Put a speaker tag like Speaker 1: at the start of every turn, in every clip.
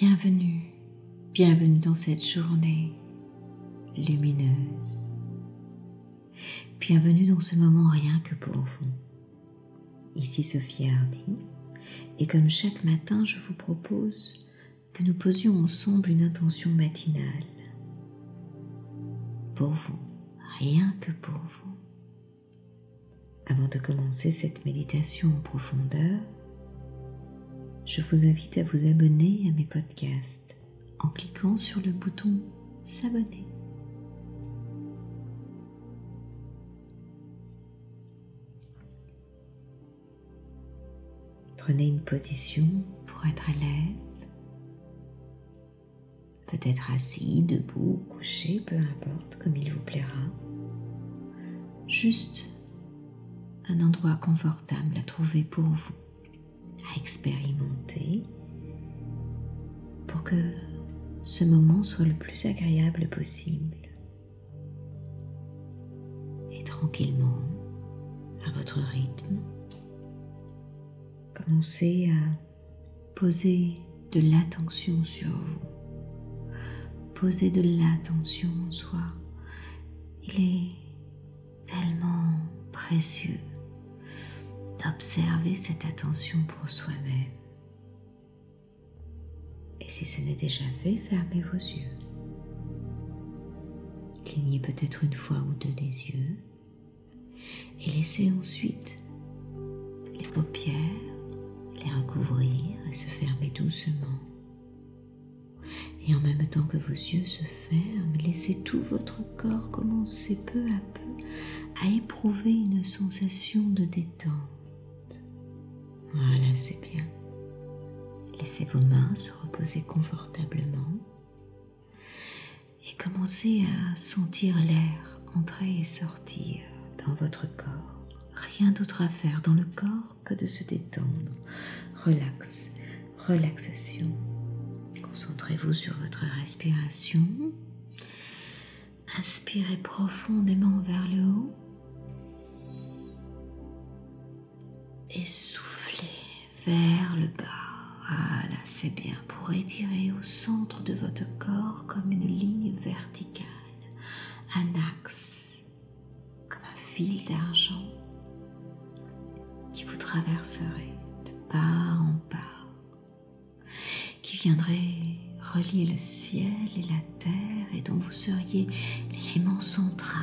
Speaker 1: Bienvenue, bienvenue dans cette journée lumineuse. Bienvenue dans ce moment rien que pour vous. Ici Sophie Hardy, et comme chaque matin, je vous propose que nous posions ensemble une intention matinale. Pour vous, rien que pour vous. Avant de commencer cette méditation en profondeur, je vous invite à vous abonner à mes podcasts en cliquant sur le bouton S'abonner. Prenez une position pour être à l'aise. Peut-être assis, debout, couché, peu importe, comme il vous plaira. Juste un endroit confortable à trouver pour vous à expérimenter pour que ce moment soit le plus agréable possible. Et tranquillement, à votre rythme, commencez à poser de l'attention sur vous. Poser de l'attention en soi. Il est tellement précieux d'observer cette attention pour soi-même. Et si ce n'est déjà fait, fermez vos yeux. Clignez peut-être une fois ou deux des yeux et laissez ensuite les paupières les recouvrir et se fermer doucement. Et en même temps que vos yeux se ferment, laissez tout votre corps commencer peu à peu à éprouver une sensation de détente. Voilà, c'est bien. Laissez vos mains se reposer confortablement et commencez à sentir l'air entrer et sortir dans votre corps. Rien d'autre à faire dans le corps que de se détendre. Relax, relaxation. Concentrez-vous sur votre respiration. Inspirez profondément vers le haut et soufflez vers le bas. Voilà, c'est bien pour étirer au centre de votre corps comme une ligne verticale, un axe, comme un fil d'argent qui vous traverserait de part en part, qui viendrait relier le ciel et la terre et dont vous seriez l'élément central.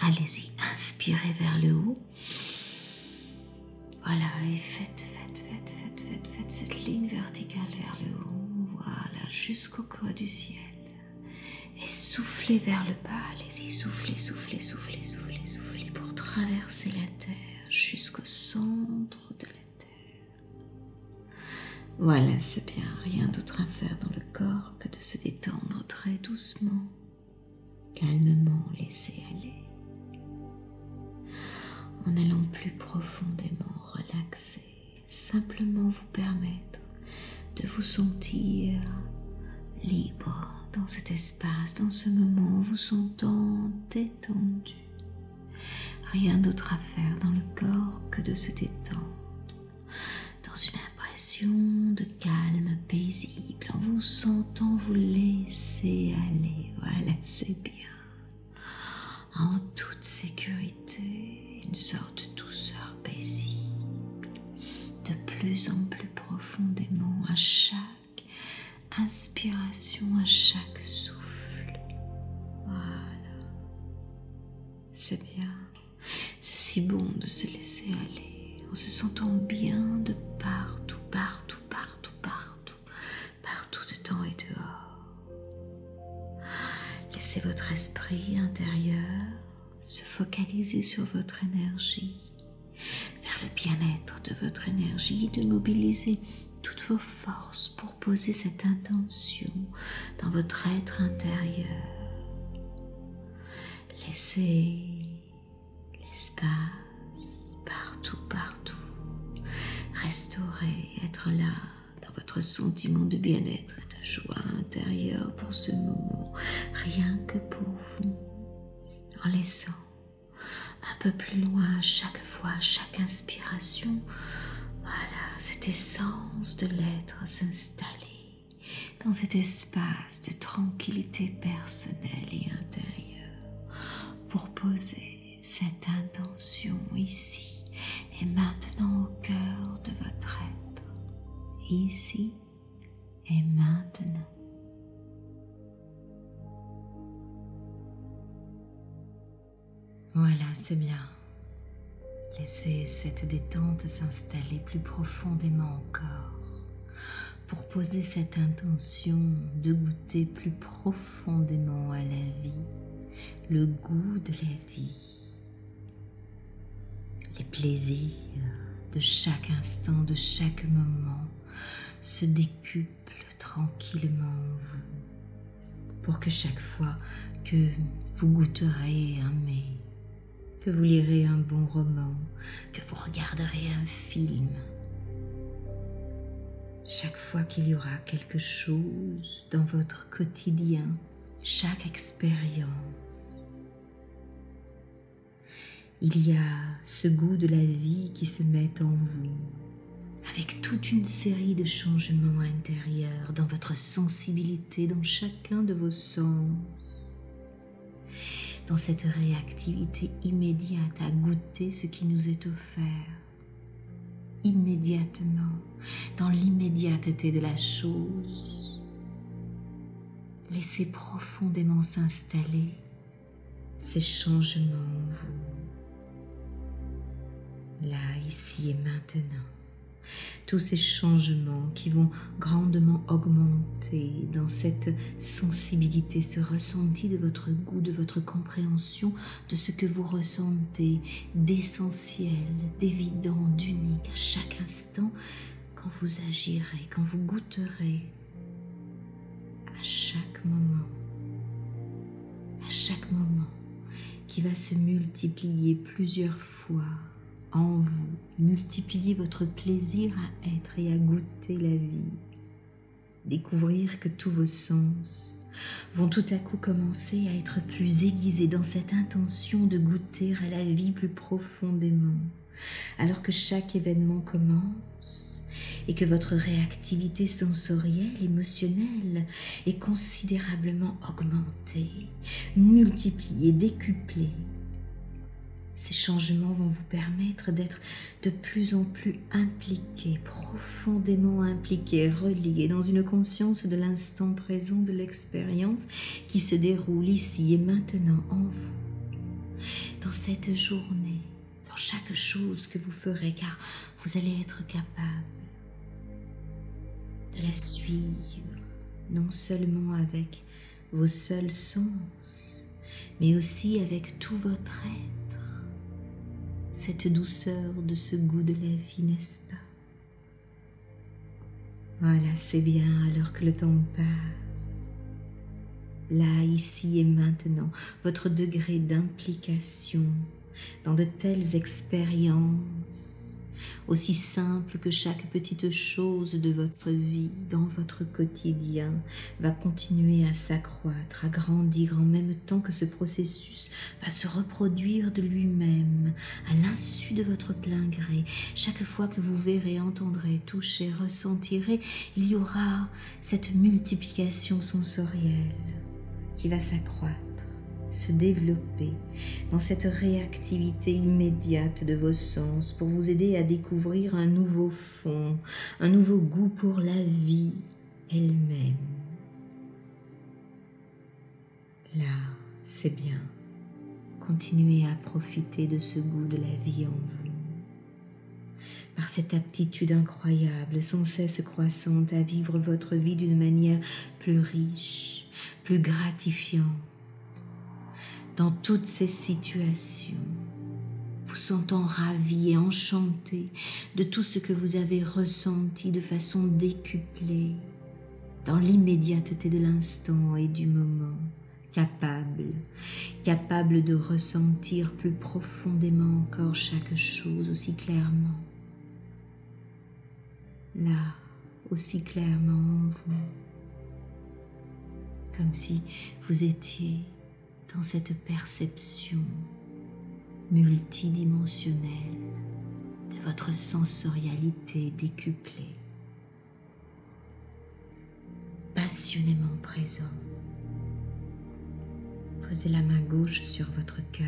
Speaker 1: Allez-y, inspirez vers le haut voilà, et faites, faites, faites, faites, faites, faites cette ligne verticale vers le haut. Voilà, jusqu'au creux du ciel. Et soufflez vers le bas. Allez-y, soufflez, soufflez, soufflez, soufflez, soufflez pour traverser la terre jusqu'au centre de la terre. Voilà, c'est bien. Rien d'autre à faire dans le corps que de se détendre très doucement, calmement, laisser aller en allant plus relaxer, simplement vous permettre de vous sentir libre dans cet espace, dans ce moment, vous sentant détendu. Rien d'autre à faire dans le corps que de se détendre, dans une impression de calme paisible, en vous sentant vous laisser aller. Voilà, c'est bien. En toute sécurité une sorte de douceur paisible, de plus en plus profondément à chaque inspiration, à chaque souffle. Voilà. C'est bien. C'est si bon de se laisser aller en se sentant bien de partout, partout, partout, partout, partout dedans et dehors. Laissez votre esprit intérieur se focaliser sur votre énergie, bien-être de votre énergie, de mobiliser toutes vos forces pour poser cette intention dans votre être intérieur. Laissez l'espace partout, partout. Restaurer, être là dans votre sentiment de bien-être et de joie intérieure pour ce moment, rien que pour vous en laissant peu plus loin à chaque fois, à chaque inspiration, voilà, cette essence de l'être s'installer dans cet espace de tranquillité personnelle et intérieure pour poser cette intention ici et maintenant au cœur de votre être, ici et maintenant. Bien. Laissez cette détente s'installer plus profondément encore pour poser cette intention de goûter plus profondément à la vie, le goût de la vie, les plaisirs de chaque instant, de chaque moment se décuplent tranquillement en vous pour que chaque fois que vous goûterez un mets, que vous lirez un bon roman, que vous regarderez un film. Chaque fois qu'il y aura quelque chose dans votre quotidien, chaque expérience, il y a ce goût de la vie qui se met en vous, avec toute une série de changements intérieurs dans votre sensibilité, dans chacun de vos sens dans cette réactivité immédiate à goûter ce qui nous est offert. Immédiatement, dans l'immédiateté de la chose. Laissez profondément s'installer ces changements en vous. Là, ici et maintenant tous ces changements qui vont grandement augmenter dans cette sensibilité, ce ressenti de votre goût, de votre compréhension de ce que vous ressentez d'essentiel, d'évident, d'unique à chaque instant quand vous agirez, quand vous goûterez à chaque moment, à chaque moment qui va se multiplier plusieurs fois en vous. Multipliez votre plaisir à être et à goûter la vie. Découvrir que tous vos sens vont tout à coup commencer à être plus aiguisés dans cette intention de goûter à la vie plus profondément, alors que chaque événement commence et que votre réactivité sensorielle, émotionnelle est considérablement augmentée, multipliée, décuplée ces changements vont vous permettre d'être de plus en plus impliqué, profondément impliqué, relié dans une conscience de l'instant présent de l'expérience qui se déroule ici et maintenant en vous. Dans cette journée, dans chaque chose que vous ferez, car vous allez être capable de la suivre, non seulement avec vos seuls sens, mais aussi avec tout votre être cette douceur de ce goût de la vie, n'est-ce pas? Voilà, c'est bien alors que le temps passe. Là, ici et maintenant, votre degré d'implication dans de telles expériences aussi simple que chaque petite chose de votre vie, dans votre quotidien, va continuer à s'accroître, à grandir en même temps que ce processus va se reproduire de lui-même, à l'insu de votre plein gré. Chaque fois que vous verrez, entendrez, toucherez, ressentirez, il y aura cette multiplication sensorielle qui va s'accroître se développer dans cette réactivité immédiate de vos sens pour vous aider à découvrir un nouveau fond, un nouveau goût pour la vie elle-même. Là, c'est bien. Continuez à profiter de ce goût de la vie en vous. Par cette aptitude incroyable, sans cesse croissante à vivre votre vie d'une manière plus riche, plus gratifiante, dans toutes ces situations, vous sentant ravi et enchanté de tout ce que vous avez ressenti de façon décuplée, dans l'immédiateté de l'instant et du moment, capable, capable de ressentir plus profondément encore chaque chose aussi clairement. Là, aussi clairement en vous, comme si vous étiez dans cette perception multidimensionnelle de votre sensorialité décuplée. passionnément présent. Posez la main gauche sur votre cœur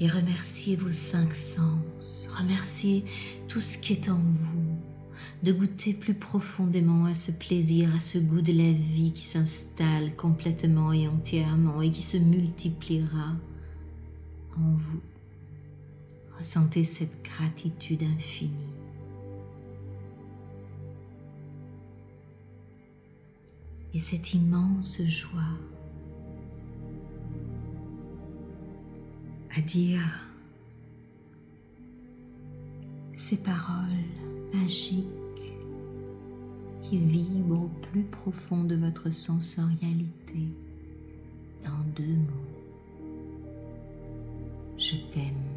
Speaker 1: et remerciez vos cinq sens, remerciez tout ce qui est en vous, de goûter plus profondément à ce plaisir, à ce goût de la vie qui s'installe complètement et entièrement et qui se multipliera en vous. Ressentez cette gratitude infinie. Et cette immense joie à dire ces paroles magiques qui vibrent au plus profond de votre sensorialité dans deux mots. Je t'aime.